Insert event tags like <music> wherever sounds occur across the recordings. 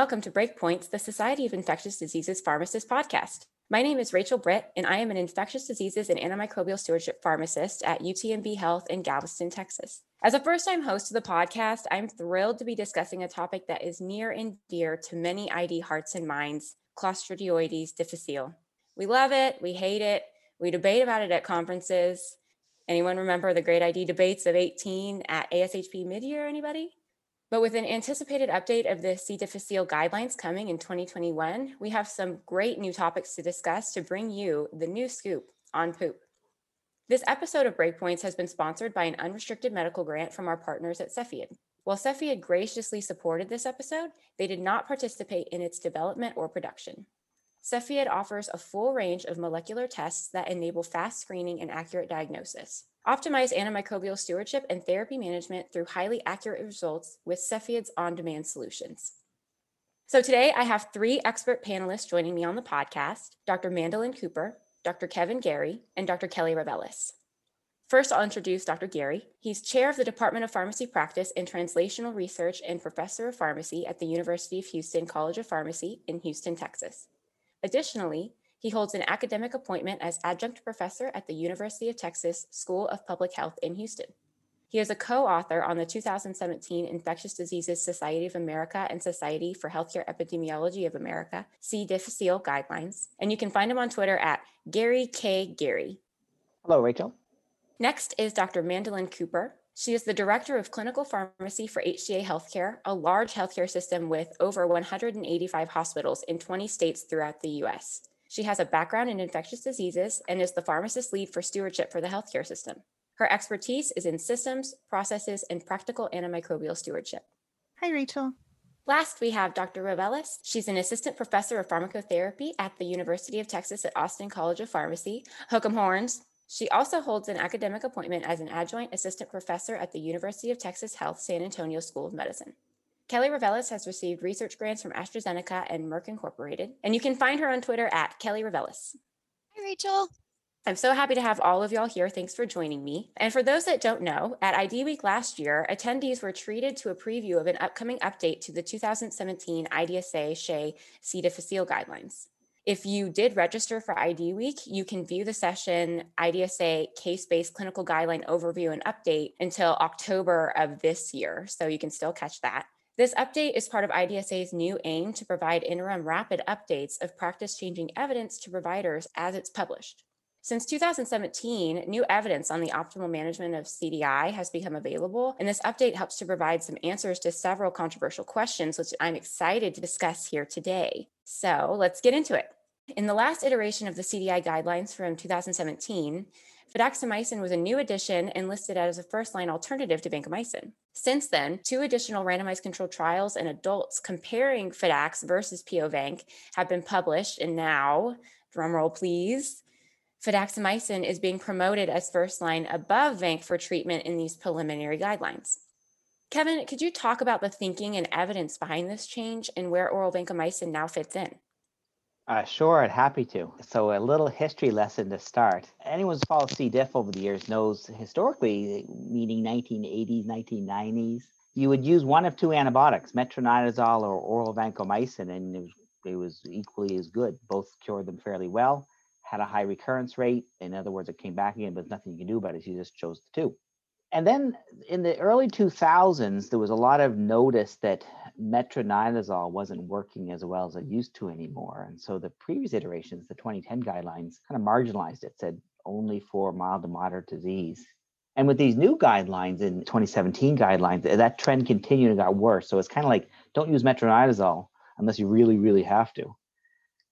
Welcome to Breakpoints, the Society of Infectious Diseases Pharmacist podcast. My name is Rachel Britt, and I am an infectious diseases and antimicrobial stewardship pharmacist at UTMB Health in Galveston, Texas. As a first time host of the podcast, I'm thrilled to be discussing a topic that is near and dear to many ID hearts and minds Clostridioides difficile. We love it, we hate it, we debate about it at conferences. Anyone remember the great ID debates of 18 at ASHP midyear? Anybody? But with an anticipated update of the C. difficile guidelines coming in 2021, we have some great new topics to discuss to bring you the new scoop on poop. This episode of Breakpoints has been sponsored by an unrestricted medical grant from our partners at Cepheid. While Cepheid graciously supported this episode, they did not participate in its development or production. Cepheid offers a full range of molecular tests that enable fast screening and accurate diagnosis. Optimize antimicrobial stewardship and therapy management through highly accurate results with Cepheid's on demand solutions. So, today I have three expert panelists joining me on the podcast Dr. Mandelin Cooper, Dr. Kevin Garey, and Dr. Kelly Reveles. First, I'll introduce Dr. Garey. He's chair of the Department of Pharmacy Practice and Translational Research and professor of pharmacy at the University of Houston College of Pharmacy in Houston, Texas. Additionally, he holds an academic appointment as adjunct professor at the University of Texas School of Public Health in Houston. He is a co author on the 2017 Infectious Diseases Society of America and Society for Healthcare Epidemiology of America, C. difficile guidelines, and you can find him on Twitter at Gary K. Gary. Hello, Rachel. Next is Dr. Mandelin Cooper. She is the director of clinical pharmacy for HCA Healthcare, a large healthcare system with over 185 hospitals in 20 states throughout the US. She has a background in infectious diseases and is the pharmacist lead for stewardship for the healthcare system. Her expertise is in systems, processes, and practical antimicrobial stewardship. Hi, Rachel. Last, we have Dr. Reveles. She's an assistant professor of pharmacotherapy at the University of Texas at Austin College of Pharmacy. Hook'em horns. She also holds an academic appointment as an adjunct assistant professor at the University of Texas Health San Antonio School of Medicine. Kelly Reveles has received research grants from AstraZeneca and Merck Incorporated, and you can find her on Twitter at Kelly Reveles. Hi, Rachel. I'm so happy to have all of y'all here. Thanks for joining me. And for those that don't know, at ID Week last year, attendees were treated to a preview of an upcoming update to the 2017 IDSA SHEA C. difficile guidelines. If you did register for ID Week, you can view the session IDSA case based clinical guideline overview and update until October of this year. So you can still catch that. This update is part of IDSA's new aim to provide interim rapid updates of practice changing evidence to providers as it's published. Since 2017, new evidence on the optimal management of CDI has become available, and this update helps to provide some answers to several controversial questions, which I'm excited to discuss here today. So let's get into it. In the last iteration of the CDI guidelines from 2017, fidaxomicin was a new addition and listed as a first line alternative to vancomycin. Since then, two additional randomized controlled trials in adults comparing fidax versus POVANC have been published, and now, drumroll please, fidaxomicin is being promoted as first line above vanc for treatment in these preliminary guidelines. Kevin, could you talk about the thinking and evidence behind this change and where oral vancomycin now fits in? Uh, sure, I'd happy to. So, a little history lesson to start. Anyone who's followed C. diff over the years knows historically, meaning 1980s, 1990s, you would use one of two antibiotics, metronidazole or oral vancomycin, and it was, it was equally as good. Both cured them fairly well, had a high recurrence rate. In other words, it came back again, but nothing you can do about it. You just chose the two. And then in the early 2000s, there was a lot of notice that metronidazole wasn't working as well as it used to anymore. And so the previous iterations, the 2010 guidelines, kind of marginalized it, said only for mild to moderate disease. And with these new guidelines in 2017 guidelines, eh, that trend continued and got worse. So it's kind of like don't use metronidazole unless you really, really have to,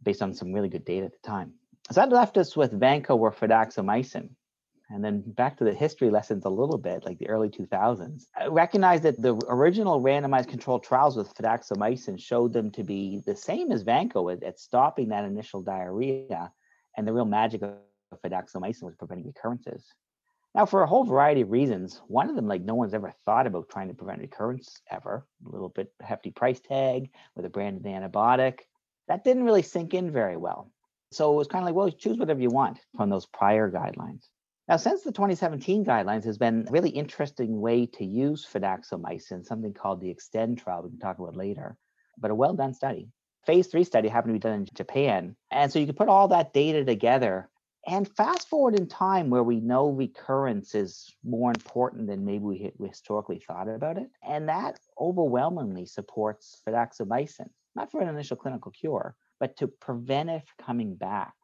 based on some really good data at the time. So that left us with Vanco or fidaxomicin. And then back to the history lessons a little bit, like the early 2000s. I recognize that the original randomized controlled trials with fidaxomicin showed them to be the same as Vanco at, at stopping that initial diarrhea. And the real magic of fidaxomicin was preventing recurrences. Now, for a whole variety of reasons, one of them, like no one's ever thought about trying to prevent recurrence ever, a little bit hefty price tag with a branded antibiotic. That didn't really sink in very well. So it was kind of like, well, choose whatever you want from those prior guidelines. Now, since the 2017 guidelines has been a really interesting way to use fidaxomicin, something called the extend trial we can talk about later. but a well done study. Phase three study happened to be done in Japan. And so you can put all that data together and fast forward in time where we know recurrence is more important than maybe we, historically thought about it. And that overwhelmingly supports fidaxomicin, not for an initial clinical cure, but to prevent it from coming back.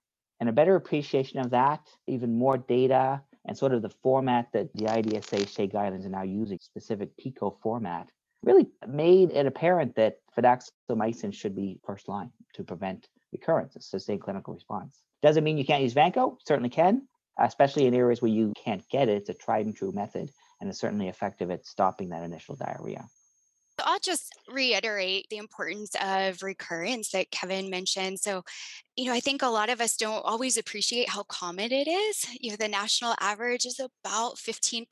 And a better appreciation of that, even more data, and sort of the format that the IDSA SHEA guidelines are now using, specific PICO format, really made it apparent that fidaxomicin should be first line to prevent recurrence, sustained clinical response. Doesn't mean you can't use Vanco, certainly can, especially in areas where you can't get it. It's a tried and true method and is certainly effective at stopping that initial diarrhea. I'll just reiterate the importance of recurrence that Kevin mentioned. So, you know, I think a lot of us don't always appreciate how common it is. You know, the national average is about 15%,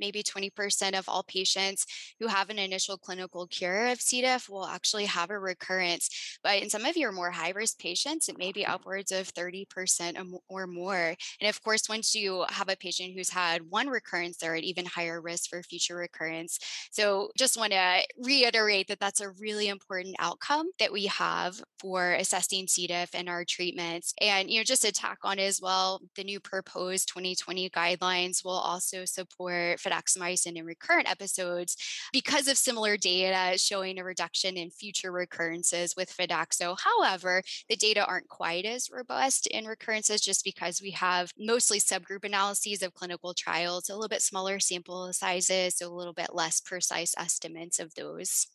maybe 20% of all patients who have an initial clinical cure of C. diff will actually have a recurrence. But in some of your more high risk patients, it may be upwards of 30% or more. And of course, once you have a patient who's had one recurrence, they're at even higher risk for future recurrence. So, just want to reiterate that that's a really important outcome that we have for assessing C. diff and our treatments. And, you know, just to tack on as well, the new proposed 2020 guidelines will also support fidaxomicin in recurrent episodes because of similar data showing a reduction in future recurrences with fidaxo. However, the data aren't quite as robust in recurrences just because we have mostly subgroup analyses of clinical trials, a little bit smaller sample sizes, so a little bit less precise estimates of those.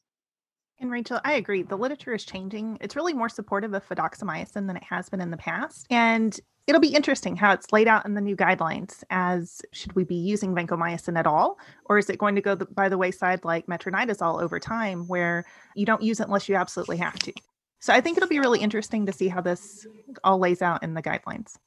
And Rachel, I agree. The literature is changing. It's really more supportive of fidaxomicin than it has been in the past. And it'll be interesting how it's laid out in the new guidelines as should we be using vancomycin at all or is it going to go the, by the wayside like metronidazole over time where you don't use it unless you absolutely have to so i think it'll be really interesting to see how this all lays out in the guidelines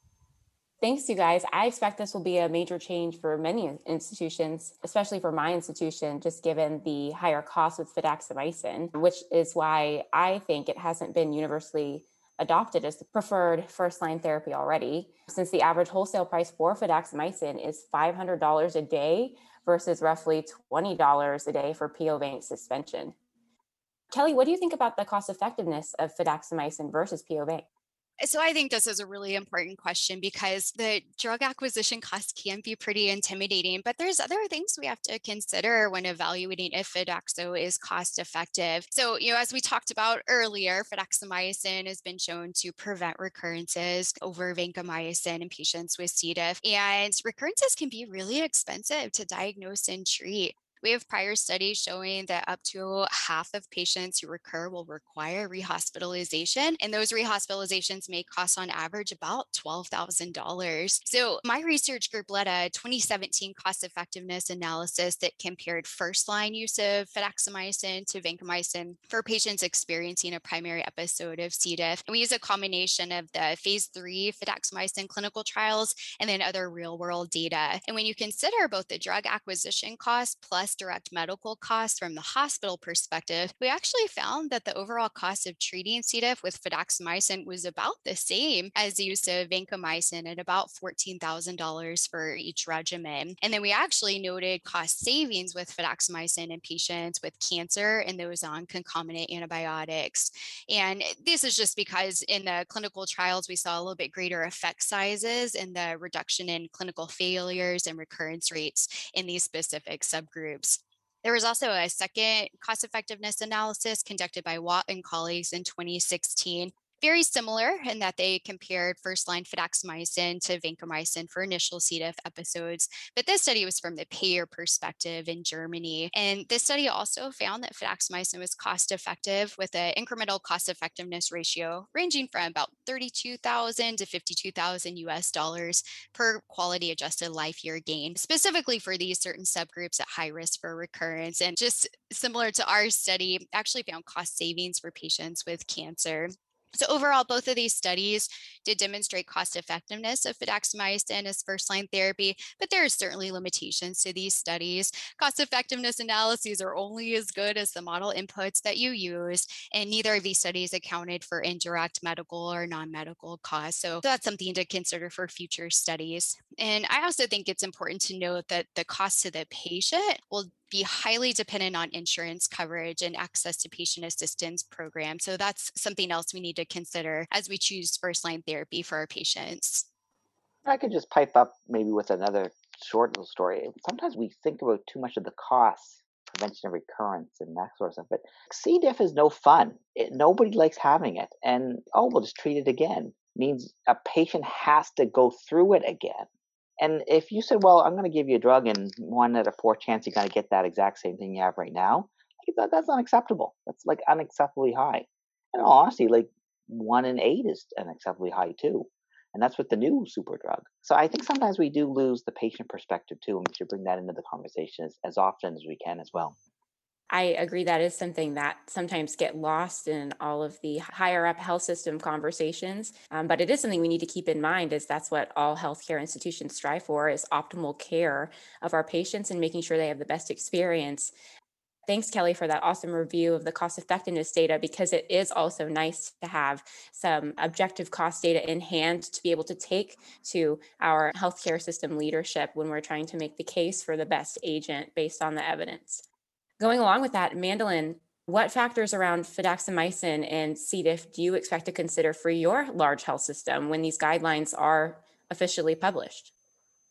Thanks, you guys. I expect this will be a major change for many institutions, especially for my institution, just given the higher cost with fidaxomicin, which is why I think it hasn't been universally adopted as the preferred first line therapy already, since the average wholesale price for fidaxomicin is $500 a day versus roughly $20 a day for PO-vanc suspension. Kelly, what do you think about the cost effectiveness of fidaxomicin versus PO-vanc? So I think this is a really important question because the drug acquisition cost can be pretty intimidating, but there's other things we have to consider when evaluating if Fidaxo is cost effective. So, you know, as we talked about earlier, fidaxomicin has been shown to prevent recurrences over vancomycin in patients with C. diff, and recurrences can be really expensive to diagnose and treat. We have prior studies showing that up to half of patients who recur will require rehospitalization, and those rehospitalizations may cost on average about $12,000. So, my research group led a 2017 cost effectiveness analysis that compared first line use of fidaxomicin to vancomycin for patients experiencing a primary episode of C. diff. And we use a combination of the phase three fidaxomicin clinical trials and then other real world data. And when you consider both the drug acquisition cost plus direct medical costs from the hospital perspective, we actually found that the overall cost of treating C. diff with fidaxomicin was about the same as the use of vancomycin at about $14,000 for each regimen. And then we actually noted cost savings with fidaxomicin in patients with cancer and those on concomitant antibiotics. And this is just because in the clinical trials, we saw a little bit greater effect sizes and the reduction in clinical failures and recurrence rates in these specific subgroups. There was also a second cost effectiveness analysis conducted by Watt and colleagues in 2016 very similar in that they compared first line fidaxomicin to vancomycin for initial C. diff episodes. But this study was from the payer perspective in Germany. And this study also found that fidaxomicin was cost effective with an incremental cost effectiveness ratio ranging from about 32,000 to 52,000 US dollars per quality adjusted life year gain, specifically for these certain subgroups at high risk for recurrence. And just similar to our study, actually found cost savings for patients with cancer. So overall, both of these studies did demonstrate cost effectiveness of fidaxomicin as first-line therapy, but there are certainly limitations to these studies. Cost effectiveness analyses are only as good as the model inputs that you use, and neither of these studies accounted for indirect medical or non-medical costs. So that's something to consider for future studies. And I also think it's important to note that the cost to the patient will be highly dependent on insurance coverage and access to patient assistance programs. So that's something else we need to consider as we choose first line therapy for our patients. I could just pipe up maybe with another short little story. Sometimes we think about too much of the costs, prevention of recurrence, and that sort of stuff. But C. diff is no fun. It, nobody likes having it, and oh, we'll just treat it again. Means a patient has to go through it again. And if you said, "Well, I'm going to give you a drug, and one out of four chance you're going to get that exact same thing you have right now," that, that's unacceptable. That's like unacceptably high. And honestly, like one in eight is unacceptably high too. And that's with the new super drug. So I think sometimes we do lose the patient perspective too, and we should bring that into the conversation as, as often as we can as well. I agree that is something that sometimes get lost in all of the higher up health system conversations. Um, but it is something we need to keep in mind as that's what all healthcare institutions strive for is optimal care of our patients and making sure they have the best experience. Thanks, Kelly, for that awesome review of the cost effectiveness data because it is also nice to have some objective cost data in hand to be able to take to our healthcare system leadership when we're trying to make the case for the best agent based on the evidence. Going along with that, Mandelin, what factors around fidaxomicin and C. diff do you expect to consider for your large health system when these guidelines are officially published?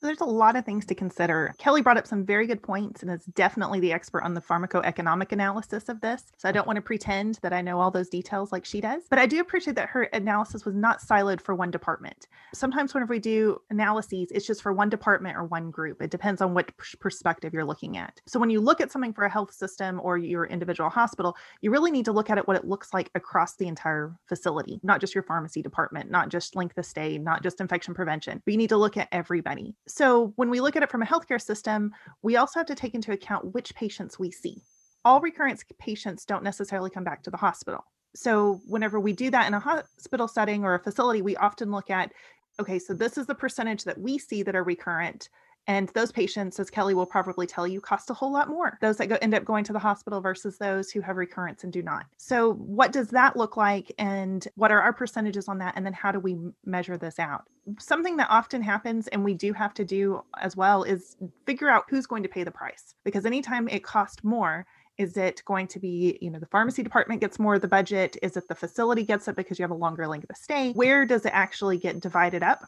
There's a lot of things to consider. Kelly brought up some very good points and is definitely the expert on the pharmacoeconomic analysis of this. So I don't want to pretend that I know all those details like she does, but I do appreciate that her analysis was not siloed for one department. Sometimes whenever we do analyses, it's just for one department or one group. It depends on what perspective you're looking at. So when you look at something for a health system or your individual hospital, you really need to look at it what it looks like across the entire facility, not just your pharmacy department, not just length of stay, not just infection prevention, but you need to look at everybody. So when we look at it from a healthcare system, we also have to take into account which patients we see. All recurrence patients don't necessarily come back to the hospital. So whenever we do that in a hospital setting or a facility, we often look at okay, so this is the percentage that we see that are recurrent. And those patients, as Kelly will probably tell you, cost a whole lot more. Those that go, end up going to the hospital versus those who have recurrence and do not. So, what does that look like? And what are our percentages on that? And then, how do we measure this out? Something that often happens, and we do have to do as well, is figure out who's going to pay the price. Because anytime it costs more, is it going to be, you know, the pharmacy department gets more of the budget? Is it the facility gets it because you have a longer length of stay? Where does it actually get divided up?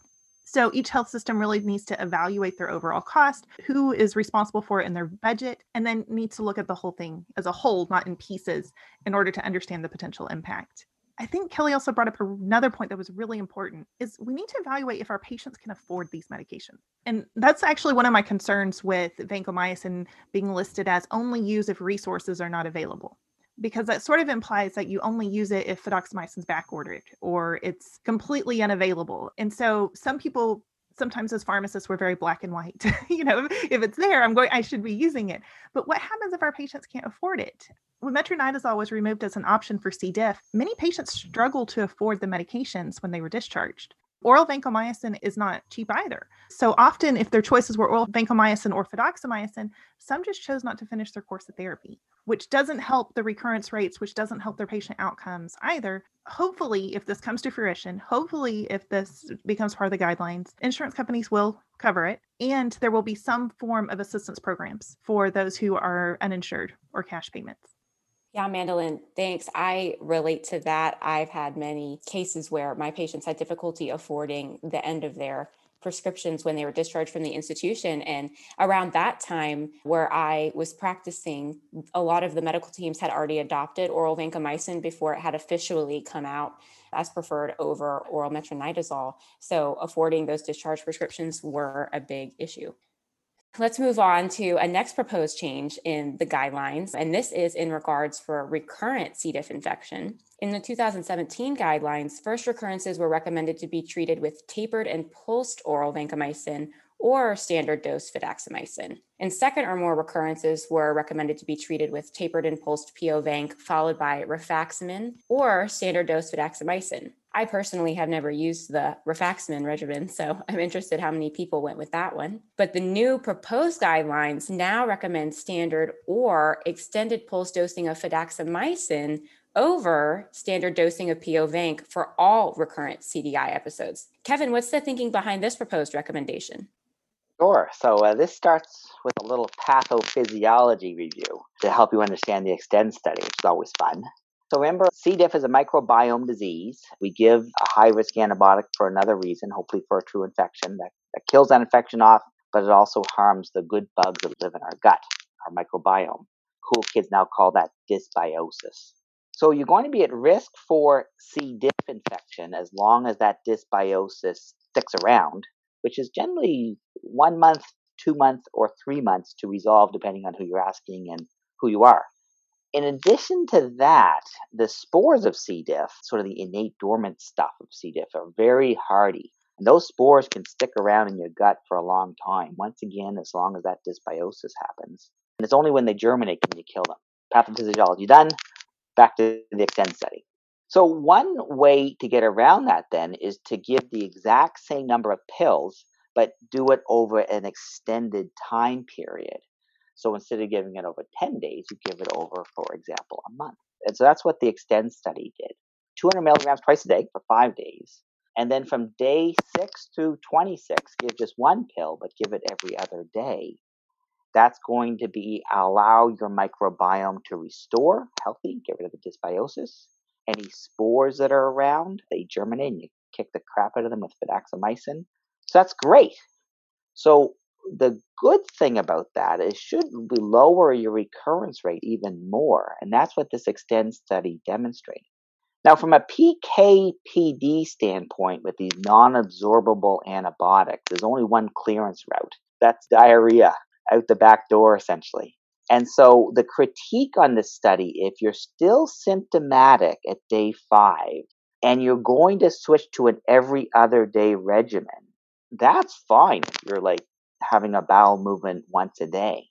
So each health system really needs to evaluate their overall cost, who is responsible for it in their budget, and then needs to look at the whole thing as a whole, not in pieces, in order to understand the potential impact. I think Kelly also brought up another point that was really important is we need to evaluate if our patients can afford these medications. And that's actually one of my concerns with vancomycin being listed as only use if resources are not available because that sort of implies that you only use it if fidaxomicin is back ordered or it's completely unavailable. And so some people sometimes as pharmacists we're very black and white <laughs> you know if it's there i'm going i should be using it. But what happens if our patients can't afford it? When metronidazole was removed as an option for c. diff many patients struggle to afford the medications when they were discharged Oral vancomycin is not cheap either. So often, if their choices were oral vancomycin or fidaxomicin, some just chose not to finish their course of therapy, which doesn't help the recurrence rates, which doesn't help their patient outcomes either. Hopefully, if this comes to fruition, hopefully, if this becomes part of the guidelines, insurance companies will cover it and there will be some form of assistance programs for those who are uninsured or cash payments. Yeah, Mandelin, thanks. I relate to that. I've had many cases where my patients had difficulty affording the end of their prescriptions when they were discharged from the institution. And around that time, where I was practicing, a lot of the medical teams had already adopted oral vancomycin before it had officially come out as preferred over oral metronidazole. So affording those discharge prescriptions were a big issue. Let's move on to a next proposed change in the guidelines, and this is in regards for recurrent C. diff infection. In the 2017 guidelines, first recurrences were recommended to be treated with tapered and pulsed oral vancomycin or standard dose fidaxomicin. And second or more recurrences were recommended to be treated with tapered and pulsed PO-vanc followed by rifaximin or standard dose fidaxomicin. I personally have never used the rifaximin regimen, so <laughs> I'm interested how many people went with that one. But the new proposed guidelines now recommend standard or extended pulse dosing of fidaxomicin over standard dosing of PO-vanc for all recurrent CDI episodes. Kevin, what's the thinking behind this proposed recommendation? Sure. So uh, this starts with a little pathophysiology review to help you understand the Extend study, which is always fun. So remember, C. diff is a microbiome disease. We give a high risk antibiotic for another reason, hopefully for a true infection that, that kills that infection off, but it also harms the good bugs that live in our gut, our microbiome. Cool kids now call that dysbiosis. So you're going to be at risk for C. diff infection as long as that dysbiosis sticks around, which is generally one month, two months, or three months to resolve, depending on who you're asking and who you are. In addition to that, the spores of C. diff, sort of the innate dormant stuff of C. diff, are very hardy. And those spores can stick around in your gut for a long time. Once again, as long as that dysbiosis happens. And it's only when they germinate can you kill them. Pathophysiology done. Back to the extend study. So one way to get around that then is to give the exact same number of pills, but do it over an extended time period. So instead of giving it over 10 days, you give it over, for example, a month. And so that's what the Extend study did 200 milligrams twice a day for five days. And then from day six to 26, give just one pill, but give it every other day. That's going to be allow your microbiome to restore healthy, get rid of the dysbiosis. Any spores that are around, they germinate and you kick the crap out of them with fidaxomicin. So that's great. So the good thing about that is should we lower your recurrence rate even more and that's what this extend study demonstrated now from a pk-pd standpoint with these non-absorbable antibiotics there's only one clearance route that's diarrhea out the back door essentially and so the critique on this study if you're still symptomatic at day five and you're going to switch to an every other day regimen that's fine. You're like having a bowel movement once a day.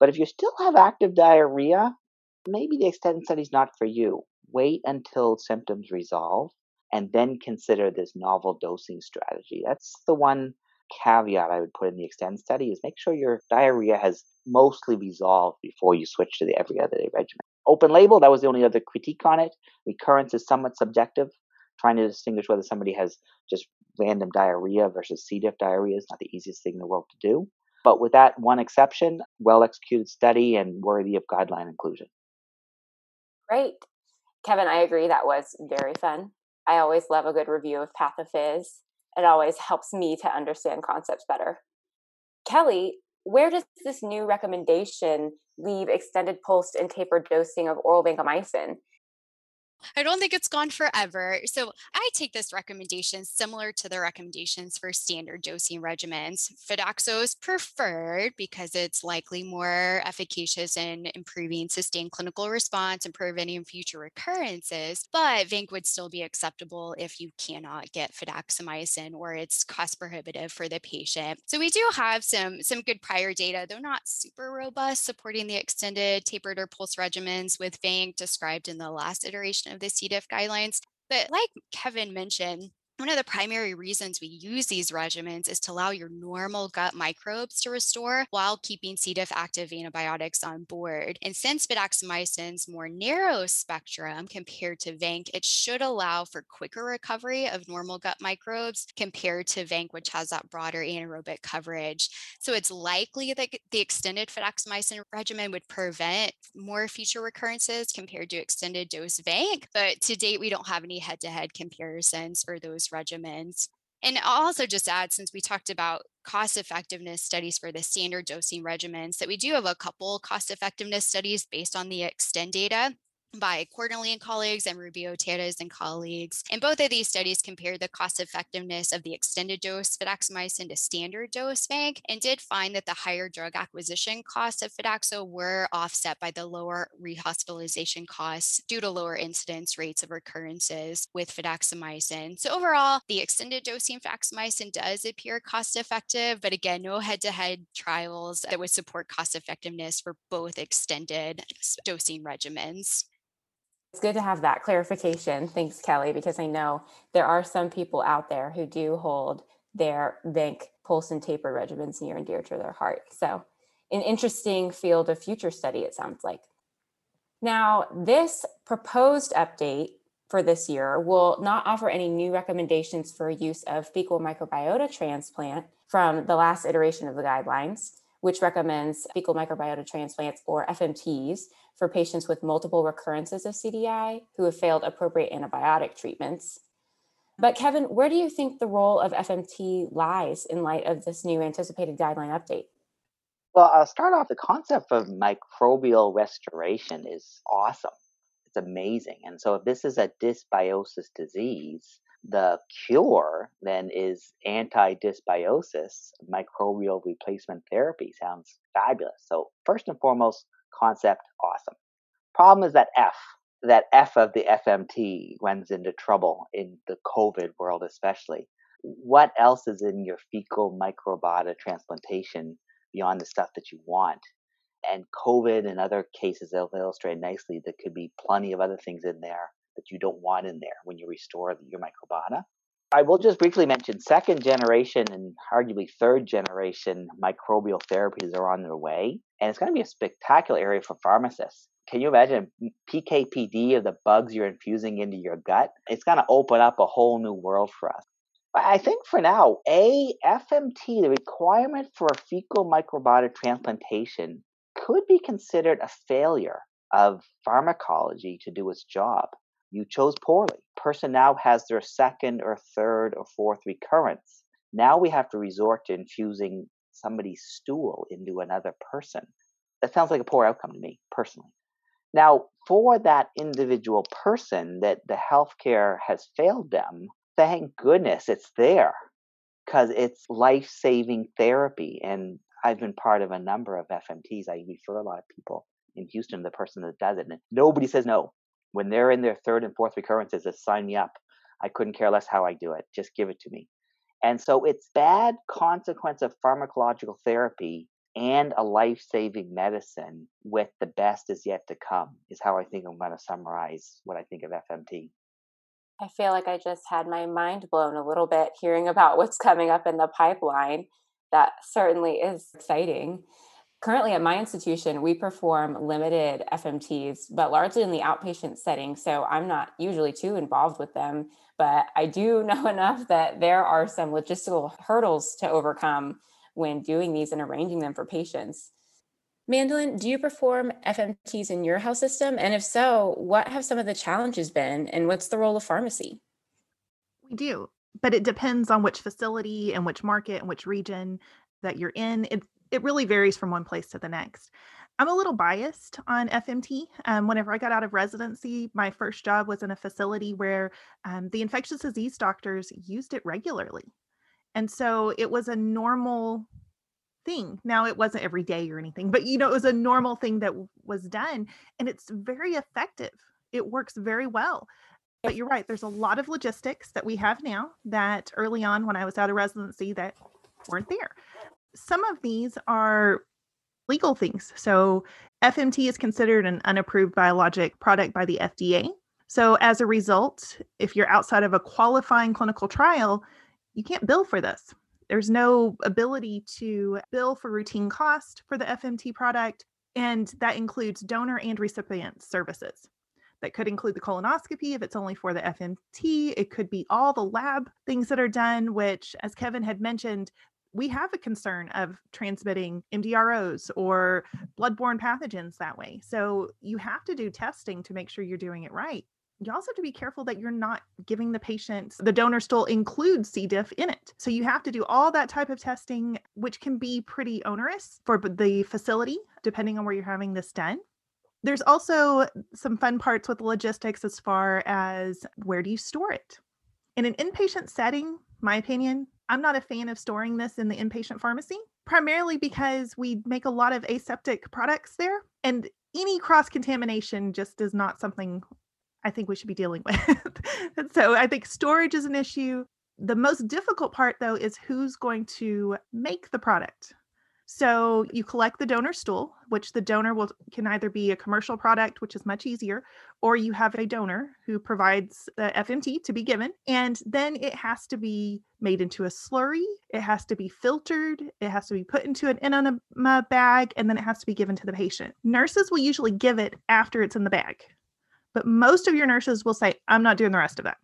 But if you still have active diarrhea, maybe the extended study is not for you. Wait until symptoms resolve and then consider this novel dosing strategy. That's the one caveat I would put in the extend study is make sure your diarrhea has mostly resolved before you switch to the every other day regimen. Open label, that was the only other critique on it. Recurrence is somewhat subjective. Trying to distinguish whether somebody has just random diarrhea versus C. diff diarrhea is not the easiest thing in the world to do. But with that one exception, well executed study and worthy of guideline inclusion. Great. Kevin, I agree. That was very fun. I always love a good review of PathoPhys. It always helps me to understand concepts better. Kelly, where does this new recommendation leave extended pulsed and tapered dosing of oral vancomycin? I don't think it's gone forever. So I take this recommendation similar to the recommendations for standard dosing regimens. Fidaxo is preferred because it's likely more efficacious in improving sustained clinical response and preventing future recurrences. But Vanc would still be acceptable if you cannot get fidaxomicin or it's cost prohibitive for the patient. So we do have some some good prior data, though not super robust, supporting the extended tapered or pulse regimens with Vanc described in the last iteration of the C. diff guidelines. But like Kevin mentioned, one of the primary reasons we use these regimens is to allow your normal gut microbes to restore while keeping C. diff active antibiotics on board. And since fidaxomicin's more narrow spectrum compared to Vanc, it should allow for quicker recovery of normal gut microbes compared to Vanc, which has that broader anaerobic coverage. So it's likely that the extended fidaxomicin regimen would prevent more future recurrences compared to extended dose Vanc. But to date, we don't have any head to head comparisons for those regimens. And I'll also just add, since we talked about cost effectiveness studies for the standard dosing regimens, that we do have a couple cost effectiveness studies based on the extend data by Quarterly and colleagues and Rubio-Terrés and colleagues. And both of these studies compared the cost effectiveness of the extended dose fidaxomicin to standard dose Vanc and did find that the higher drug acquisition costs of Fidaxo were offset by the lower rehospitalization costs due to lower incidence rates of recurrences with fidaxomicin. So overall, the extended dosing fidaxomicin does appear cost effective, but again, no head-to-head trials that would support cost effectiveness for both extended dosing regimens. It's good to have that clarification. Thanks, Kelly, because I know there are some people out there who do hold their Vanc pulse and taper regimens near and dear to their heart. So, an interesting field of future study, it sounds like. Now, this proposed update for this year will not offer any new recommendations for use of fecal microbiota transplant from the last iteration of the guidelines, which recommends fecal microbiota transplants or FMTs for patients with multiple recurrences of CDI who have failed appropriate antibiotic treatments. But Kevin, where do you think the role of FMT lies in light of this new anticipated guideline update? Well, I'll start off the concept of microbial restoration is awesome. It's amazing. And so if this is a dysbiosis disease, the cure then is anti dysbiosis, microbial replacement therapy. Sounds fabulous. So, first and foremost, concept awesome. Problem is that F, that F of the FMT runs into trouble in the COVID world, especially. What else is in your fecal microbiota transplantation beyond the stuff that you want? And COVID and other cases have illustrated nicely that could be plenty of other things in there that you don't want in there when you restore your microbiota. I will just briefly mention second generation and arguably third generation microbial therapies are on their way, and it's going to be a spectacular area for pharmacists. Can you imagine PKPD of the bugs you're infusing into your gut? It's going to open up a whole new world for us. I think for now, a FMT, the requirement for a fecal microbiota transplantation, could be considered a failure of pharmacology to do its job. You chose poorly. Person now has their second or third or fourth recurrence. Now we have to resort to infusing somebody's stool into another person. That sounds like a poor outcome to me, personally. Now, for that individual person that the healthcare has failed them, thank goodness it's there because it's life saving therapy. And I've been part of a number of FMTs. I refer a lot of people in Houston, the person that does it, and nobody says no when they're in their third and fourth recurrences, it's sign me up. I couldn't care less how I do it. Just give it to me. And so it's bad consequence of pharmacological therapy and a life-saving medicine with the best is yet to come is how I think I'm going to summarize what I think of FMT. I feel like I just had my mind blown a little bit hearing about what's coming up in the pipeline. That certainly is exciting currently at my institution, we perform limited FMTs, but largely in the outpatient setting. So I'm not usually too involved with them, but I do <laughs> know enough that there are some logistical hurdles to overcome when doing these and arranging them for patients. Mandelin, do you perform FMTs in your health system? And if so, what have some of the challenges been and what's the role of pharmacy? We do, but it depends on which facility and which market and which region that you're in. It, it really varies from one place to the next. I'm a little biased on FMT. Um, whenever I got out of residency, my first job was in a facility where um, the infectious disease doctors used it regularly. And so it was a normal thing. Now, it wasn't every day or anything, but you know, it was a normal thing that w- was done. And it's very effective, it works very well. But you're right, there's a lot of logistics that we have now that early on when I was out of residency that weren't there some of these are legal things. So, FMT is considered an unapproved biologic product by the FDA. So, as a result, if you're outside of a qualifying clinical trial, you can't bill for this. There's no ability to bill for routine cost for the FMT product, and that includes donor and recipient services. That could include the colonoscopy if it's only for the FMT. It could be all the lab things that are done, which, as Kevin had mentioned, we have a concern of transmitting MDROs or bloodborne pathogens that way. So you have to do testing to make sure you're doing it right. You also have to be careful that you're not giving the patient the donor stool includes C. diff in it. So you have to do all that type of testing, which can be pretty onerous for the facility, depending on where you're having this done. There's also some fun parts with logistics as far as where do you store it? In an inpatient setting, my opinion, I'm not a fan of storing this in the inpatient pharmacy, primarily because we make a lot of aseptic products there. And any cross contamination just is not something I think we should be dealing <laughs> with. so I think storage is an issue. The most difficult part, though, is who's going to make the product. So you collect the donor stool, which the donor will can either be a commercial product, which is much easier, or you have a donor who provides the FMT to be given, and then it has to be made into a slurry. It has to be filtered. It has to be put into an enema bag, and then it has to be given to the patient. Nurses will usually give it after it's in the bag, but most of your nurses will say, "I'm not doing the rest of that."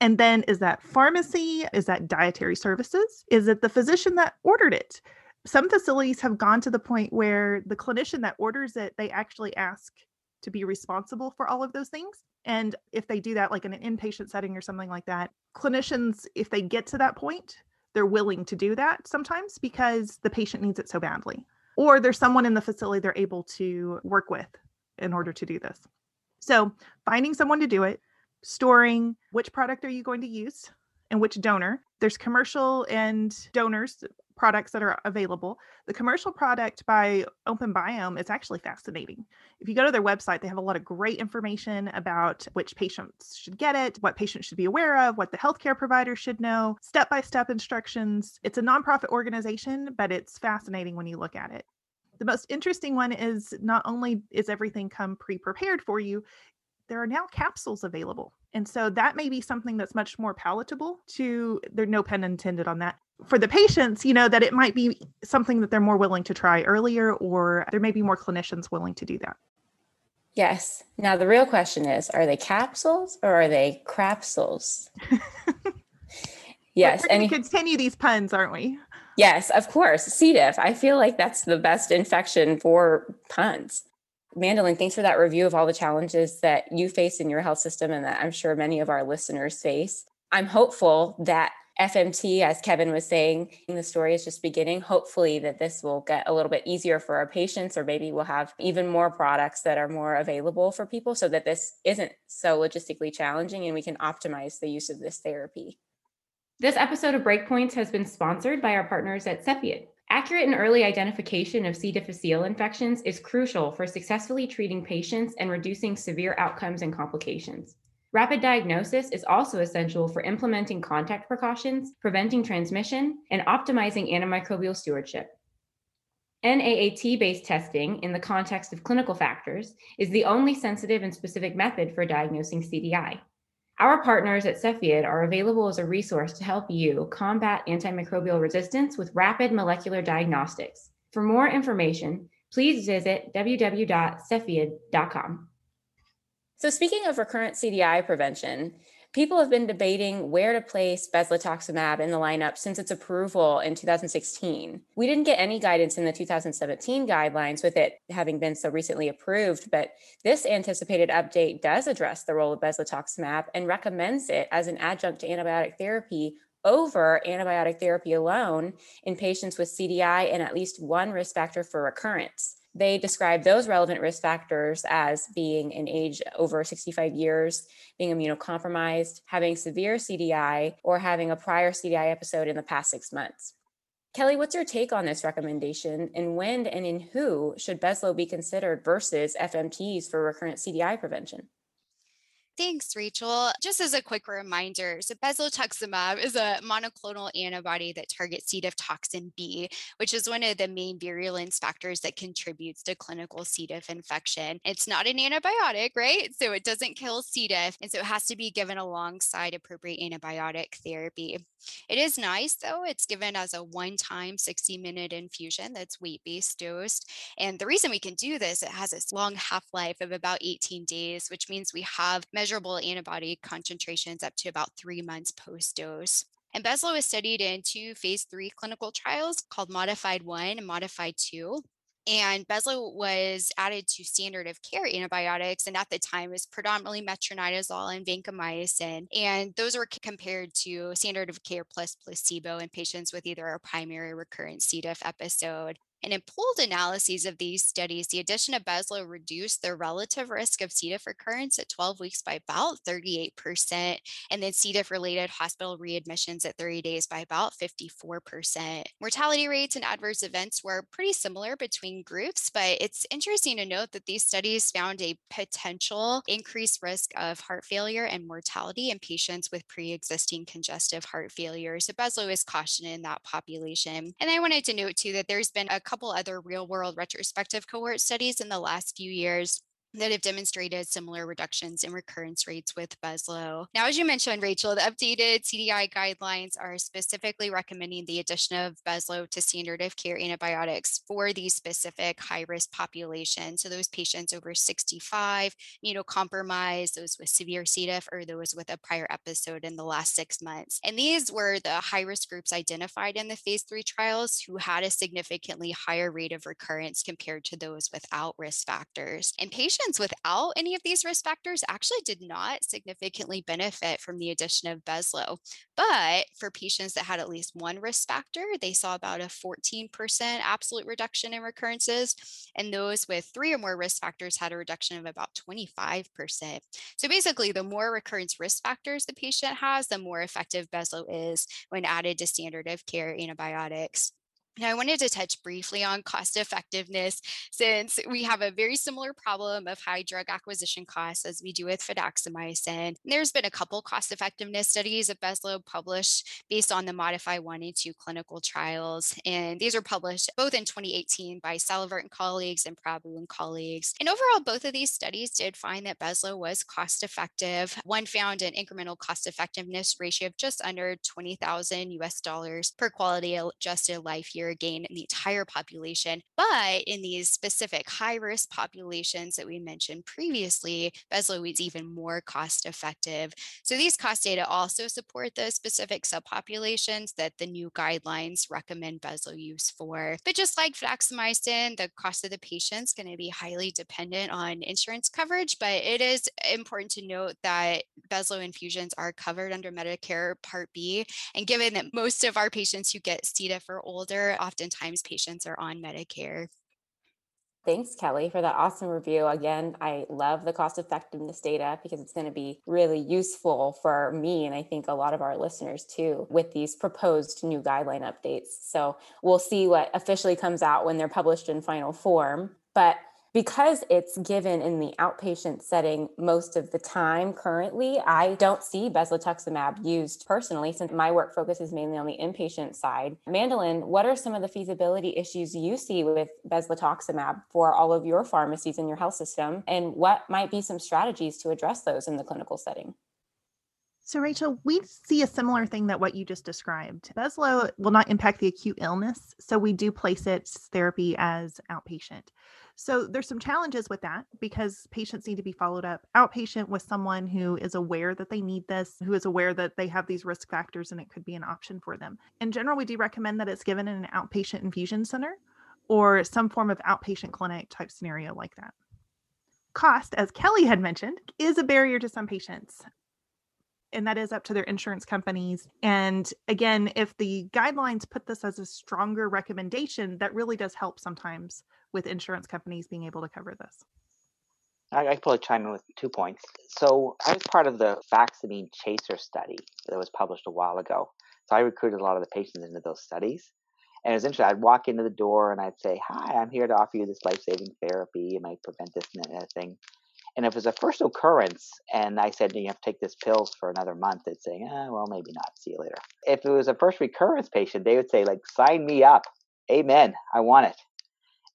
And then is that pharmacy? Is that dietary services? Is it the physician that ordered it? Some facilities have gone to the point where the clinician that orders it, they actually ask to be responsible for all of those things. And if they do that, like in an inpatient setting or something like that, clinicians, if they get to that point, they're willing to do that sometimes because the patient needs it so badly. Or there's someone in the facility they're able to work with in order to do this. So finding someone to do it, storing which product are you going to use and which donor. There's commercial and donors products that are available. The commercial product by OpenBiome is actually fascinating. If you go to their website, they have a lot of great information about which patients should get it, what patients should be aware of, what the healthcare provider should know, step by step instructions. It's a nonprofit organization, but it's fascinating when you look at it. The most interesting one is not only is everything come pre prepared for you, there are now capsules available. And so that may be something that's much more palatable to, there's no pen intended on that, for the patients, you know, that it might be something that they're more willing to try earlier, or there may be more clinicians willing to do that. Yes. Now, the real question is are they capsules or are they crapsules? <laughs> yes. and continue these puns, aren't we? Yes, of course. C. diff. I feel like that's the best infection for puns. Mandelin, thanks for that review of all the challenges that you face in your health system and that I'm sure many of our listeners face. I'm hopeful that FMT, as Kevin was saying, the story is just beginning. Hopefully, that this will get a little bit easier for our patients, or maybe we'll have even more products that are more available for people so that this isn't so logistically challenging and we can optimize the use of this therapy. This episode of Breakpoints has been sponsored by our partners at Cepheid. Accurate and early identification of C. difficile infections is crucial for successfully treating patients and reducing severe outcomes and complications. Rapid diagnosis is also essential for implementing contact precautions, preventing transmission, and optimizing antimicrobial stewardship. NAAT based testing in the context of clinical factors is the only sensitive and specific method for diagnosing CDI. Our partners at Cepheid are available as a resource to help you combat antimicrobial resistance with rapid molecular diagnostics. For more information, please visit www.cepheid.com. So, speaking of recurrent CDI prevention, people have been debating where to place bezlotoxumab in the lineup since its approval in 2016. We didn't get any guidance in the 2017 guidelines with it having been so recently approved, but this anticipated update does address the role of bezlotoxumab and recommends it as an adjunct to antibiotic therapy over antibiotic therapy alone in patients with CDI and at least one risk factor for recurrence they describe those relevant risk factors as being an age over 65 years, being immunocompromised, having severe CDI, or having a prior CDI episode in the past six months. Kelly, what's your take on this recommendation? And when and in who should Bezlo be considered versus FMTs for recurrent CDI prevention? Thanks, Rachel. Just as a quick reminder, so bezlotoxumab is a monoclonal antibody that targets C. diff toxin B, which is one of the main virulence factors that contributes to clinical C. diff infection. It's not an antibiotic, right? So it doesn't kill C. diff, and so it has to be given alongside appropriate antibiotic therapy. It is nice though, it's given as a one-time 60-minute infusion that's weight-based dosed. And the reason we can do this, it has this long half-life of about 18 days, which means we have measurable antibody concentrations up to about three months post dose. And Bezlo was studied in two phase three clinical trials called MODIFY 1 and MODIFY 2. And Bezlo was added to standard of care antibiotics, and at the time was predominantly metronidazole and vancomycin. And those were compared to standard of care plus placebo in patients with either a primary recurrent C. diff episode and in pooled analyses of these studies, the addition of Bezlo reduced the relative risk of C. diff recurrence at 12 weeks by about 38%, and then C. diff related hospital readmissions at 30 days by about 54%. Mortality rates and adverse events were pretty similar between groups, but it's interesting to note that these studies found a potential increased risk of heart failure and mortality in patients with pre existing congestive heart failure. So Bezlo is cautioned in that population. And I wanted to note too that there's been a couple other real world retrospective cohort studies in the last few years that have demonstrated similar reductions in recurrence rates with Bezlo. Now, as you mentioned, Rachel, the updated CDI guidelines are specifically recommending the addition of Bezlo to standard of care antibiotics for these specific high risk populations. So, those patients over 65, immunocompromised, those with severe C. diff, or those with a prior episode in the last six months. And these were the high risk groups identified in the phase three trials who had a significantly higher rate of recurrence compared to those without risk factors. And patients without any of these risk factors actually did not significantly benefit from the addition of Bezlo. But for patients that had at least one risk factor, they saw about a 14% absolute reduction in recurrences. And those with three or more risk factors had a reduction of about 25%. So basically, the more recurrence risk factors the patient has, the more effective Bezlo is when added to standard of care antibiotics. Now, I wanted to touch briefly on cost effectiveness since we have a very similar problem of high drug acquisition costs as we do with fidaxomicin. There's been a couple cost effectiveness studies of Bezlo published based on the Modify 1 and 2 clinical trials. And these were published both in 2018 by Salavert and colleagues and Prabhu and colleagues. And overall, both of these studies did find that Bezlo was cost effective. One found an incremental cost effectiveness ratio of just under 20,000 US dollars per quality adjusted life year gain in the entire population. But in these specific high risk populations that we mentioned previously, Bezlo is even more cost effective. So these cost data also support those specific subpopulations that the new guidelines recommend Bezlo use for. But just like fidaxomicin, the cost of the patient is going to be highly dependent on insurance coverage. But it is important to note that Bezlo infusions are covered under Medicare Part B. And given that most of our patients who get C. diff are older, oftentimes patients are on Medicare. Thanks, Kelly, for that awesome review. Again, I love the cost effectiveness data because it's going to be really useful for me and I think a lot of our listeners too with these proposed new guideline updates. So we'll see what officially comes out when they're published in final form. But because it's given in the outpatient setting most of the time currently, I don't see bezlotoxumab used personally since my work focuses mainly on the inpatient side. Mandelin, what are some of the feasibility issues you see with bezlotoxumab for all of your pharmacies in your health system? And what might be some strategies to address those in the clinical setting? So, Rachel, we see a similar thing that what you just described. Bezlo will not impact the acute illness, so we do place its therapy as outpatient. So there's some challenges with that because patients need to be followed up outpatient with someone who is aware that they need this, who is aware that they have these risk factors and it could be an option for them. In general, we do recommend that it's given in an outpatient infusion center or some form of outpatient clinic type scenario like that. Cost, as Kelly had mentioned, is a barrier to some patients and that is up to their insurance companies. And again, if the guidelines put this as a stronger recommendation, that really does help sometimes with insurance companies being able to cover this. I, I probably chime in with two points. So I was part of the Vaccine Chaser study that was published a while ago. So I recruited a lot of the patients into those studies. And it was interesting. I'd walk into the door and I'd say, Hi, I'm here to offer you this life saving therapy. It might prevent this and that thing. And if it was a first occurrence and I said, you have to take this pills for another month, it's saying, eh, well, maybe not. See you later. If it was a first recurrence patient, they would say, like, sign me up. Amen. I want it.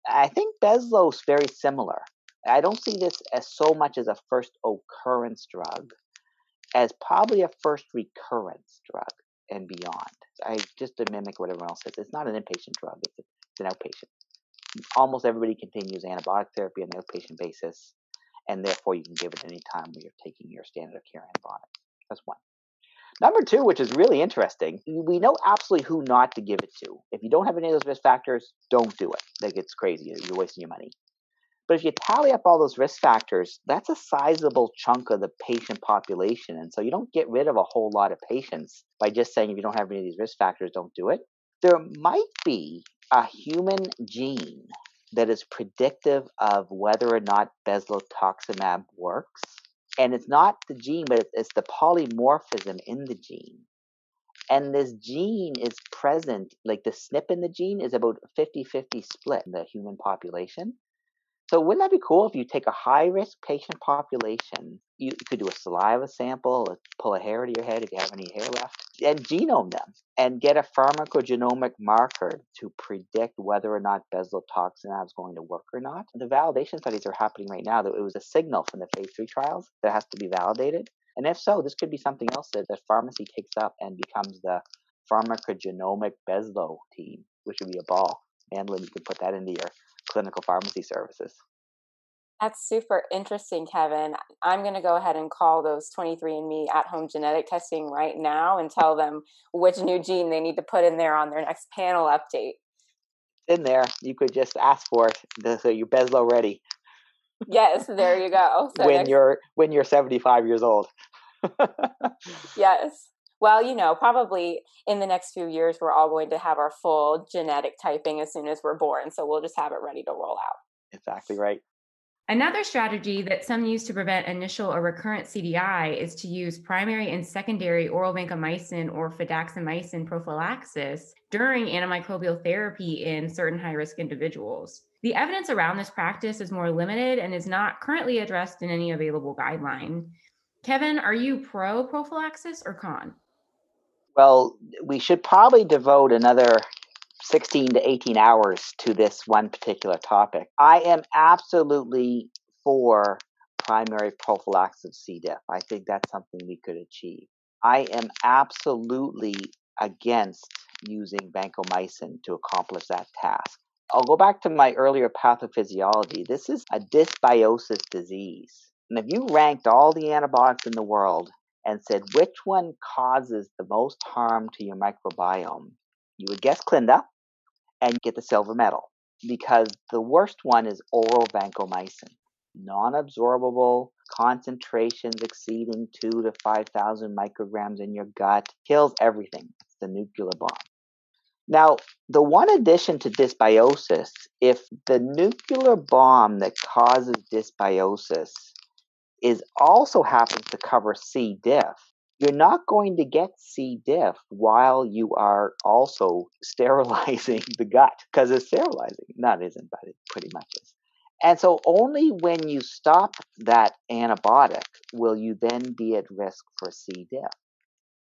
I think Bezlo's very similar. I don't see this as so much as a first occurrence drug as probably a first recurrence drug and beyond. I just to mimic what everyone else says, it's not an inpatient drug, it's, an outpatient. Almost everybody continues antibiotic therapy on an outpatient basis and therefore you can give it any time when you're taking your standard of care antibiotics. That's one. Number two, which is really interesting, we know absolutely who not to give it to. If you don't have any of those risk factors, don't do it. Like it's crazy. You're wasting your money. But if you tally up all those risk factors, that's a sizable chunk of the patient population. And so you don't get rid of a whole lot of patients by just saying if you don't have any of these risk factors, don't do it. There might be a human gene that is predictive of whether or not bezlotoxumab works. And it's not the gene, but it's the polymorphism in the gene. And this gene is present, like the SNP in the gene is about 50 50 split in the human population. So wouldn't that be cool if you take a high risk patient population, you could do a saliva sample, uh, pull a hair out of your head if you have any hair left, and genome them and get a pharmacogenomic marker to predict whether or not bezlotoxumab is going to work or not. The validation studies are happening right now that it was a signal from the phase three trials that has to be validated. And if so, this could be something else that the pharmacy takes up and becomes the pharmacogenomic Bezlo team, which would be a ball. Mandelin, you could put that into your clinical pharmacy services. That's super interesting, Kevin. I'm going to go ahead and call those 23andMe at home genetic testing right now and tell them which new gene they need to put in there on their next panel update. In there, you could just ask for it so you're Bezlo ready. Yes, there you go. So when next... you're when you're 75 years old. <laughs> yes. Well, you know, probably in the next few years, we're all going to have our full genetic typing as soon as we're born. So we'll just have it ready to roll out. Exactly right. Another strategy that some use to prevent initial or recurrent CDI is to use primary and secondary oral vancomycin or fidaxomicin prophylaxis during antimicrobial therapy in certain high risk individuals. The evidence around this practice is more limited and is not currently addressed in any available guideline. Kevin, are you pro prophylaxis or con? Well, we should probably devote another 16 to 18 hours to this one particular topic. I am absolutely for primary prophylaxis of C. diff. I think that's something we could achieve. I am absolutely against using vancomycin to accomplish that task. I'll go back to my earlier pathophysiology. This is a dysbiosis disease. And if you ranked all the antibiotics in the world and said which one causes the most harm to your microbiome, you would guess Clinda and get the silver medal because the worst one is oral vancomycin. Non absorbable concentrations exceeding 2 to 5,000 micrograms in your gut kills everything. It's the nuclear bomb. Now, the one addition to dysbiosis, if the nuclear bomb that causes dysbiosis is also happens to cover C. diff, you're not going to get C. diff while you are also <laughs> sterilizing the gut because it's sterilizing. Not isn't, but it pretty much is. And so only when you stop that antibiotic will you then be at risk for C. diff.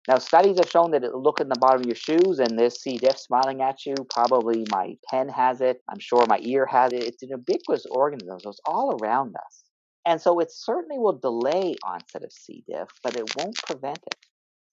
Now, studies have shown that look in the bottom of your shoes and there's C. diff smiling at you. Probably my pen has it. I'm sure my ear has it. It's an ubiquitous organism, so it's all around us. And so it certainly will delay onset of C. diff, but it won't prevent it.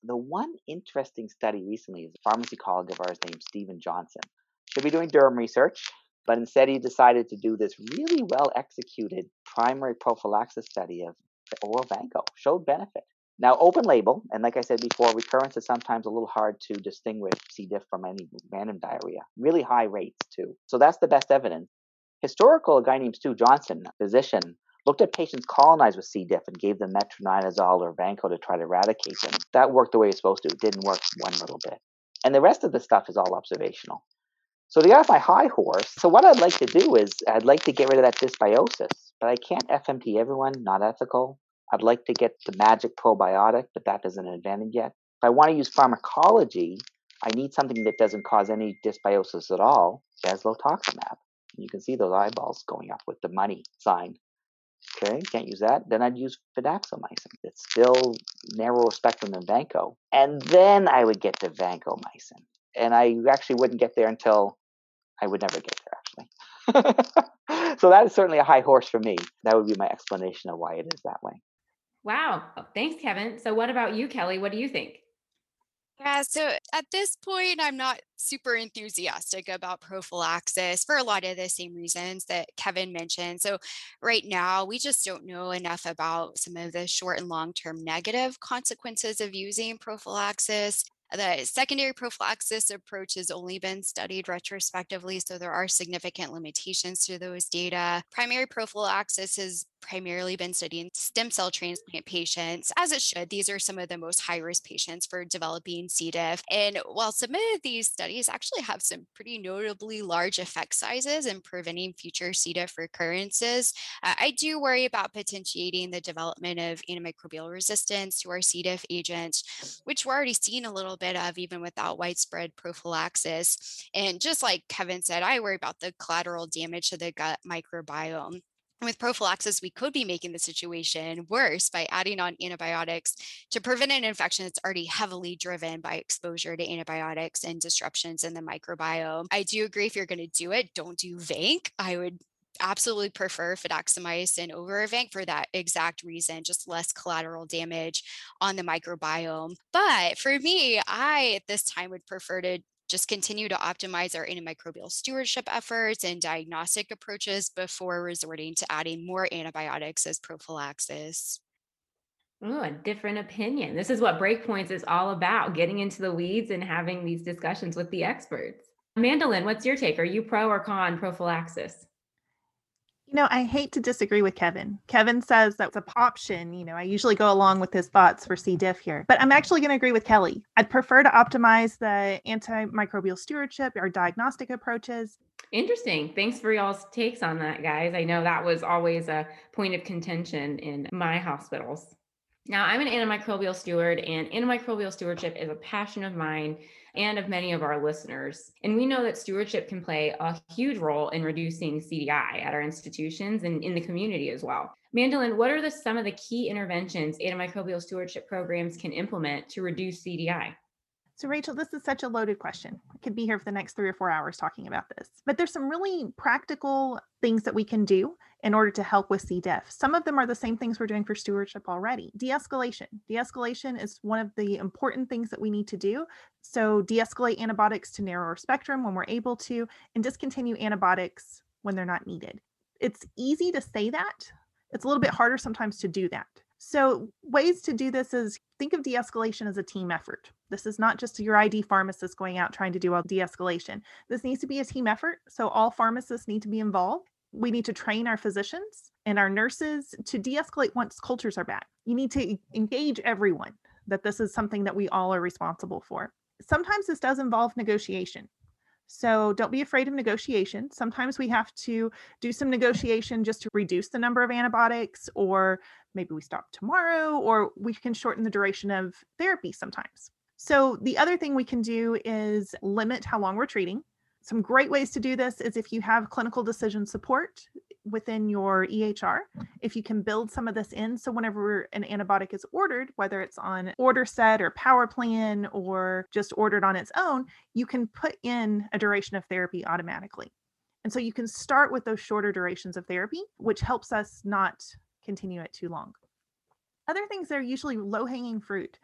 The one interesting study recently is a pharmacy colleague of ours named Stephen Johnson. Should be doing derm research, but instead he decided to do this really well executed primary prophylaxis study of oral vanco, showed benefit. Now, open label, and like I said before, recurrence is sometimes a little hard to distinguish C. diff from any random diarrhea. Really high rates, too. So that's the best evidence. Historical, a guy named Stu Johnson, physician, looked at patients colonized with C. diff and gave them metronidazole or Vanco to try to eradicate them. That worked the way it's supposed to. It didn't work one little bit. And the rest of the stuff is all observational. So to get off my high horse, so what I'd like to do is I'd like to get rid of that dysbiosis, but I can't FMT everyone, not ethical. I'd like to get the magic probiotic, but that doesn't advantage yet. If I want to use pharmacology, I need something that doesn't cause any dysbiosis at all, bezlotoxumab. You can see those eyeballs going up with the money sign. Okay, can't use that. Then I'd use fidaxomicin. It's still narrower spectrum than Vanco. And then I would get to vancomycin. And I actually wouldn't get there until I would never get there, actually. <laughs> so that is certainly a high horse for me. That would be my explanation of why it is that way. Wow. Thanks, Kevin. So, what about you, Kelly? What do you think? Yeah, so at this point, I'm not super enthusiastic about prophylaxis for a lot of the same reasons that Kevin mentioned. So, right now, we just don't know enough about some of the short and long term negative consequences of using prophylaxis. The secondary prophylaxis approach has only been studied retrospectively, so there are significant limitations to those data. Primary prophylaxis has primarily been studying stem cell transplant patients, as it should. These are some of the most high risk patients for developing C. diff. And while some of these studies actually have some pretty notably large effect sizes in preventing future C. diff recurrences, uh, I do worry about potentiating the development of antimicrobial resistance to our C. diff agents, which we're already seeing a little bit of even without widespread prophylaxis. And just like Kevin said, I worry about the collateral damage to the gut microbiome. With prophylaxis, we could be making the situation worse by adding on antibiotics to prevent an infection that's already heavily driven by exposure to antibiotics and disruptions in the microbiome. I do agree if you're going to do it, don't do VANC. I would absolutely prefer fidaxomicin over vanc for that exact reason, just less collateral damage on the microbiome. But for me, I at this time would prefer to just continue to optimize our antimicrobial stewardship efforts and diagnostic approaches before resorting to adding more antibiotics as prophylaxis. Oh, a different opinion. This is what Breakpoints is all about getting into the weeds and having these discussions with the experts. Mandelin, what's your take? Are you pro or con prophylaxis? You know, I hate to disagree with Kevin. Kevin says that's an option. You know, I usually go along with his thoughts for C. diff here, but I'm actually going to agree with Kelly. I'd prefer to optimize the antimicrobial stewardship or diagnostic approaches. Interesting. Thanks for y'all's takes on that, guys. I know that was always a point of contention in my hospitals. Now, I'm an antimicrobial steward, and antimicrobial stewardship is a passion of mine and of many of our listeners. And we know that stewardship can play a huge role in reducing CDI at our institutions and in the community as well. Mandelin, what are the, some of the key interventions antimicrobial stewardship programs can implement to reduce CDI? So, Rachel, this is such a loaded question. I could be here for the next three or four hours talking about this. But there's some really practical things that we can do in order to help with C. diff. Some of them are the same things we're doing for stewardship already. De escalation. De escalation is one of the important things that we need to do. So, de escalate antibiotics to narrower spectrum when we're able to, and discontinue antibiotics when they're not needed. It's easy to say that, it's a little bit harder sometimes to do that. So, ways to do this is think of de escalation as a team effort. This is not just your ID pharmacist going out trying to do a de escalation. This needs to be a team effort. So, all pharmacists need to be involved. We need to train our physicians and our nurses to de escalate once cultures are back. You need to engage everyone that this is something that we all are responsible for. Sometimes this does involve negotiation. So don't be afraid of negotiation. Sometimes we have to do some negotiation just to reduce the number of antibiotics, or maybe we stop tomorrow, or we can shorten the duration of therapy sometimes. So the other thing we can do is limit how long we're treating. Some great ways to do this is if you have clinical decision support within your EHR, if you can build some of this in. So, whenever an antibiotic is ordered, whether it's on order set or power plan or just ordered on its own, you can put in a duration of therapy automatically. And so you can start with those shorter durations of therapy, which helps us not continue it too long. Other things that are usually low hanging fruit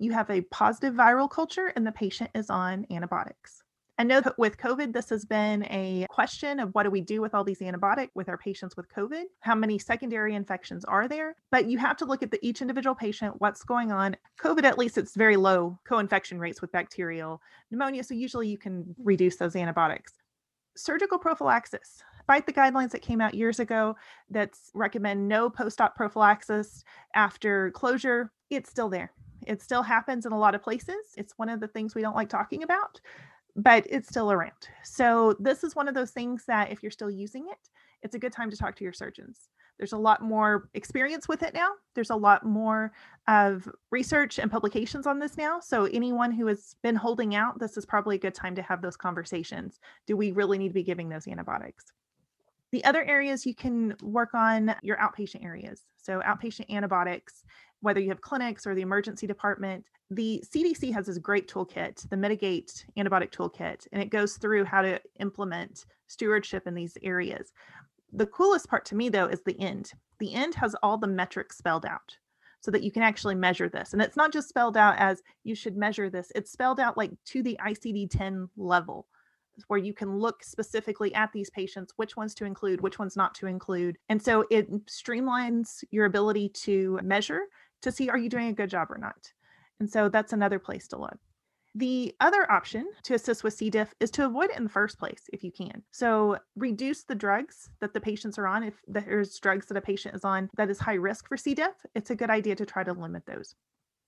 you have a positive viral culture and the patient is on antibiotics. I know with COVID, this has been a question of what do we do with all these antibiotics with our patients with COVID? How many secondary infections are there? But you have to look at the, each individual patient, what's going on. COVID, at least, it's very low co infection rates with bacterial pneumonia. So usually you can reduce those antibiotics. Surgical prophylaxis. Despite the guidelines that came out years ago that recommend no post op prophylaxis after closure, it's still there. It still happens in a lot of places. It's one of the things we don't like talking about but it's still around. So this is one of those things that if you're still using it, it's a good time to talk to your surgeons. There's a lot more experience with it now. There's a lot more of research and publications on this now. So anyone who has been holding out, this is probably a good time to have those conversations. Do we really need to be giving those antibiotics? The other areas you can work on your outpatient areas. So outpatient antibiotics whether you have clinics or the emergency department, the CDC has this great toolkit, the Mitigate Antibiotic Toolkit, and it goes through how to implement stewardship in these areas. The coolest part to me, though, is the end. The end has all the metrics spelled out so that you can actually measure this. And it's not just spelled out as you should measure this, it's spelled out like to the ICD 10 level where you can look specifically at these patients, which ones to include, which ones not to include. And so it streamlines your ability to measure to see are you doing a good job or not. And so that's another place to look. The other option to assist with C. diff is to avoid it in the first place if you can. So, reduce the drugs that the patients are on. If there's drugs that a patient is on that is high risk for C. diff, it's a good idea to try to limit those.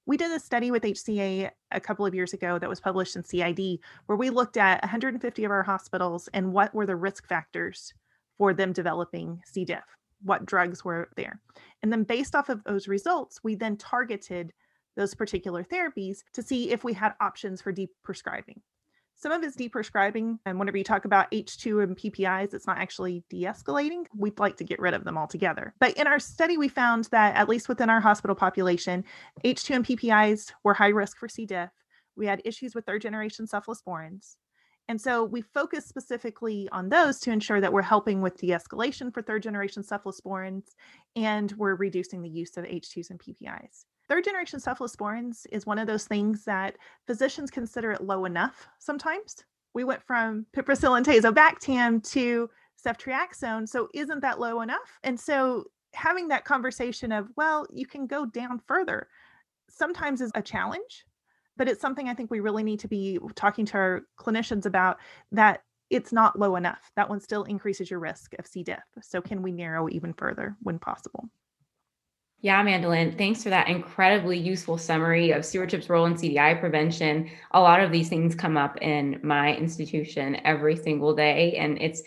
We did a study with HCA a couple of years ago that was published in CID where we looked at 150 of our hospitals and what were the risk factors for them developing C. diff what drugs were there. And then based off of those results, we then targeted those particular therapies to see if we had options for deprescribing. Some of it's deprescribing. And whenever you talk about H2 and PPIs, it's not actually de escalating. We'd like to get rid of them altogether. But in our study, we found that, at least within our hospital population, H2 and PPIs were high risk for C. diff. We had issues with third generation cephalosporins. And so we focus specifically on those to ensure that we're helping with de escalation for third generation cephalosporins and we're reducing the use of H2s and PPIs. Third generation cephalosporins is one of those things that physicians consider it low enough sometimes. We went from piperacillin tazobactam to ceftriaxone. So isn't that low enough? And so having that conversation of, well, you can go down further sometimes is a challenge but it's something I think we really need to be talking to our clinicians about that it's not low enough. That one still increases your risk of C. diff. So, can we narrow even further when possible? Yeah, Mandelin, thanks for that incredibly useful summary of stewardship's role in CDI prevention. A lot of these things come up in my institution every single day, and it's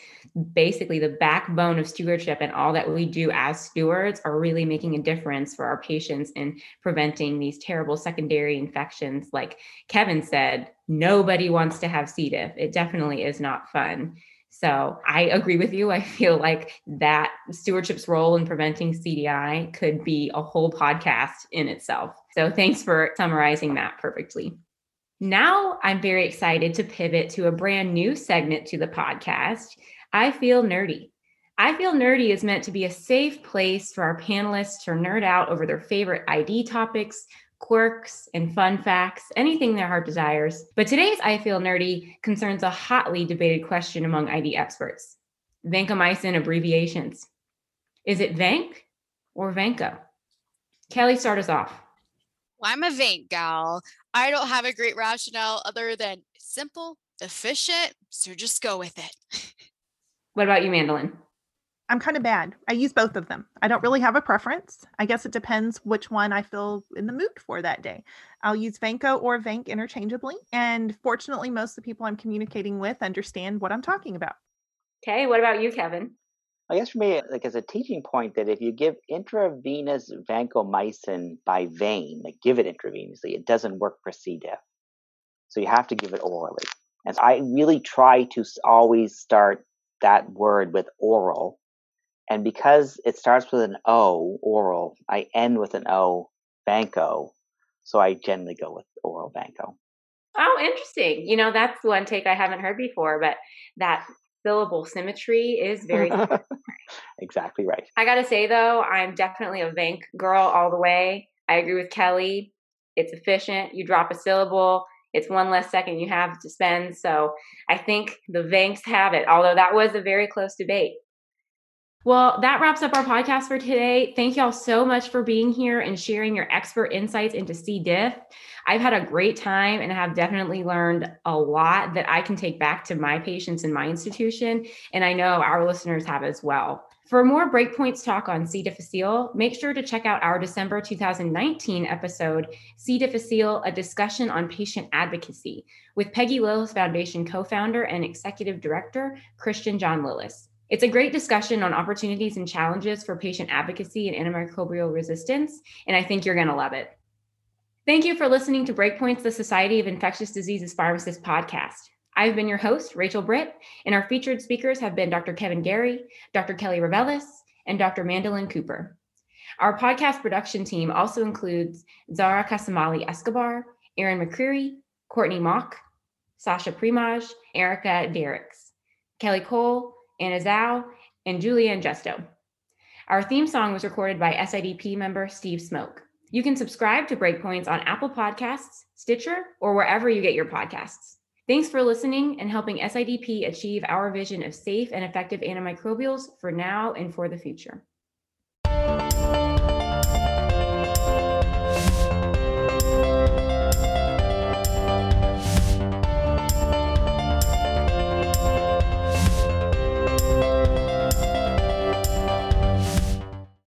basically the backbone of stewardship. And all that we do as stewards are really making a difference for our patients in preventing these terrible secondary infections. Like Kevin said, nobody wants to have C. diff. It definitely is not fun. So I agree with you. I feel like that stewardship's role in preventing CDI could be a whole podcast in itself. So thanks for summarizing that perfectly. Now I'm very excited to pivot to a brand new segment to the podcast. I feel nerdy. I feel nerdy is meant to be a safe place for our panelists to nerd out over their favorite ID topics, quirks, and fun facts, anything their heart desires. But today's I Feel Nerdy concerns a hotly debated question among ID experts vancomycin abbreviations. Is it Vanc or Vanco? Kelly, start us off. Well, I'm a Vanc gal. I don't have a great rationale other than simple, efficient, so just go with it. <laughs> what about you, Mandelin? I'm kind of bad. I use both of them. I don't really have a preference. I guess it depends which one I feel in the mood for that day. I'll use Vanco or Vanc interchangeably. And fortunately, most of the people I'm communicating with understand what I'm talking about. Okay. What about you, Kevin? I guess for me, like as a teaching point, that if you give intravenous vancomycin by vein, like give it intravenously, it doesn't work for C. diff. So you have to give it orally. And so I really try to always start that word with oral and because it starts with an O, oral, I end with an O, Vanco. So I generally go with oral Vanco. Oh, interesting. You know, that's one take I haven't heard before, but that syllable symmetry is <laughs> very exactly right. I got to say though, I'm definitely a Vanc girl all the way. I agree with Kelly. It's efficient. You drop a syllable, it's one less second you have to spend. So I think the Vancs have it, although that was a very close debate. Well, that wraps up our podcast for today. Thank y'all so much for being here and sharing your expert insights into C. diff. I've had a great time and have definitely learned a lot that I can take back to my patients in my institution. And I know our listeners have as well. For more Breakpoints talk on C. difficile, make sure to check out our December 2019 episode, C. difficile, a discussion on patient advocacy, with Peggy Lillis Foundation co founder and executive director, Christian John Lillis. It's a great discussion on opportunities and challenges for patient advocacy and antimicrobial resistance, and I think you're going to love it. Thank you for listening to Breakpoints, the Society of Infectious Diseases Pharmacists podcast. I've been your host, Rachel Britt, and our featured speakers have been Dr. Kevin Garey, Dr. Kelly Reveles, and Dr. Mandelin Cooper. Our podcast production team also includes Zahra Kassamali Escobar, Erin McCreary, Courtney Mock, Sasha Primaj, Erica Derricks, Kelly Cole, Anna Zhao, and Julie Ann Justo. Our theme song was recorded by SIDP member Steve Smoke. You can subscribe to Breakpoints on Apple Podcasts, Stitcher, or wherever you get your podcasts. Thanks for listening and helping SIDP achieve our vision of safe and effective antimicrobials for now and for the future.